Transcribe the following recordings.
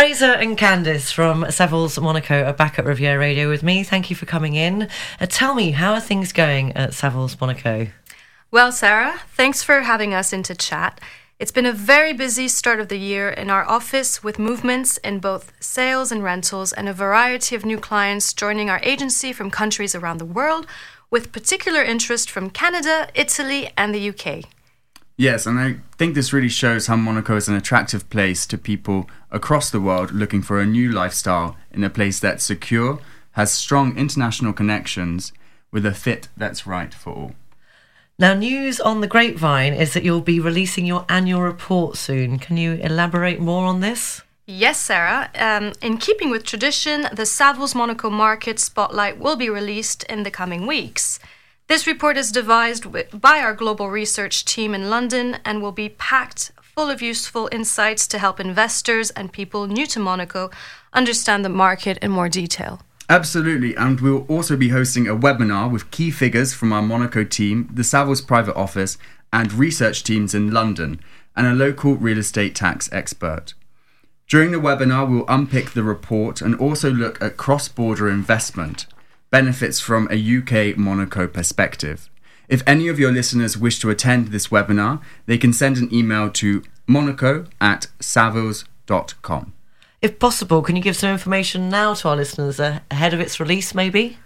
Fraser and Candice from Savills Monaco are back at Riviera Radio with me. Thank you for coming in. Uh, tell me, how are things going at Savills Monaco? Well, Sarah, thanks for having us into chat. It's been a very busy start of the year in our office with movements in both sales and rentals and a variety of new clients joining our agency from countries around the world, with particular interest from Canada, Italy, and the UK. Yes, and I think this really shows how Monaco is an attractive place to people across the world looking for a new lifestyle in a place that's secure, has strong international connections, with a fit that's right for all. Now, news on the grapevine is that you'll be releasing your annual report soon. Can you elaborate more on this? Yes, Sarah. Um, in keeping with tradition, the Savills Monaco Market Spotlight will be released in the coming weeks. This report is devised by our global research team in London and will be packed full of useful insights to help investors and people new to Monaco understand the market in more detail. Absolutely, and we'll also be hosting a webinar with key figures from our Monaco team, the Savills private office, and research teams in London, and a local real estate tax expert. During the webinar, we'll unpick the report and also look at cross border investment benefits from a UK Monaco perspective. If any of your listeners wish to attend this webinar, they can send an email to monaco at savills.com. If possible, can you give some information now to our listeners ahead of its release, maybe?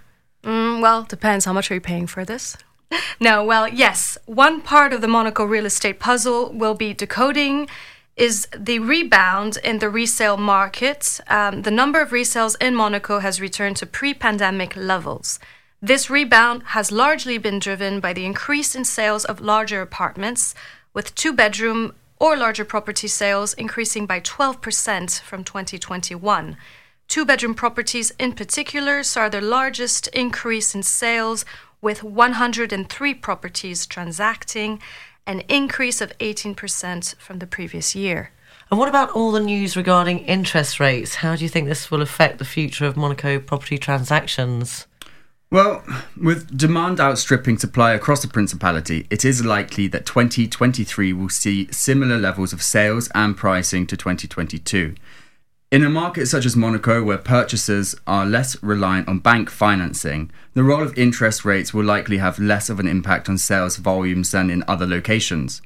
Mm, well, depends. How much are you paying for this? no, well, yes. One part of the Monaco real estate puzzle will be decoding is the rebound in the resale market. Um, the number of resales in Monaco has returned to pre pandemic levels. This rebound has largely been driven by the increase in sales of larger apartments, with two bedroom or larger property sales increasing by 12% from 2021. Two bedroom properties in particular saw the largest increase in sales, with 103 properties transacting an increase of 18% from the previous year. And what about all the news regarding interest rates? How do you think this will affect the future of Monaco property transactions? Well, with demand outstripping supply across the Principality, it is likely that 2023 will see similar levels of sales and pricing to 2022. In a market such as Monaco, where purchasers are less reliant on bank financing, the role of interest rates will likely have less of an impact on sales volumes than in other locations.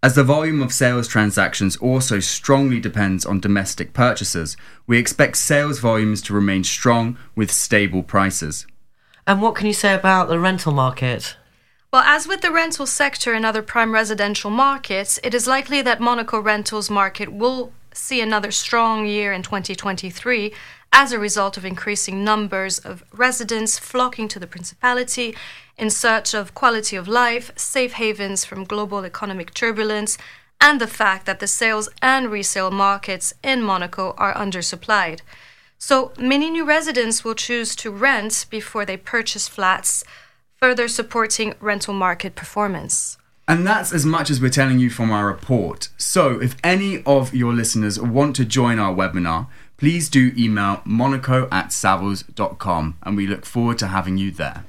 As the volume of sales transactions also strongly depends on domestic purchases, we expect sales volumes to remain strong with stable prices. And what can you say about the rental market? Well, as with the rental sector in other prime residential markets, it is likely that Monaco rentals market will see another strong year in 2023 as a result of increasing numbers of residents flocking to the Principality in search of quality of life, safe havens from global economic turbulence, and the fact that the sales and resale markets in Monaco are undersupplied. So many new residents will choose to rent before they purchase flats, further supporting rental market performance. And that's as much as we're telling you from our report. So, if any of your listeners want to join our webinar, please do email monaco at savills.com and we look forward to having you there.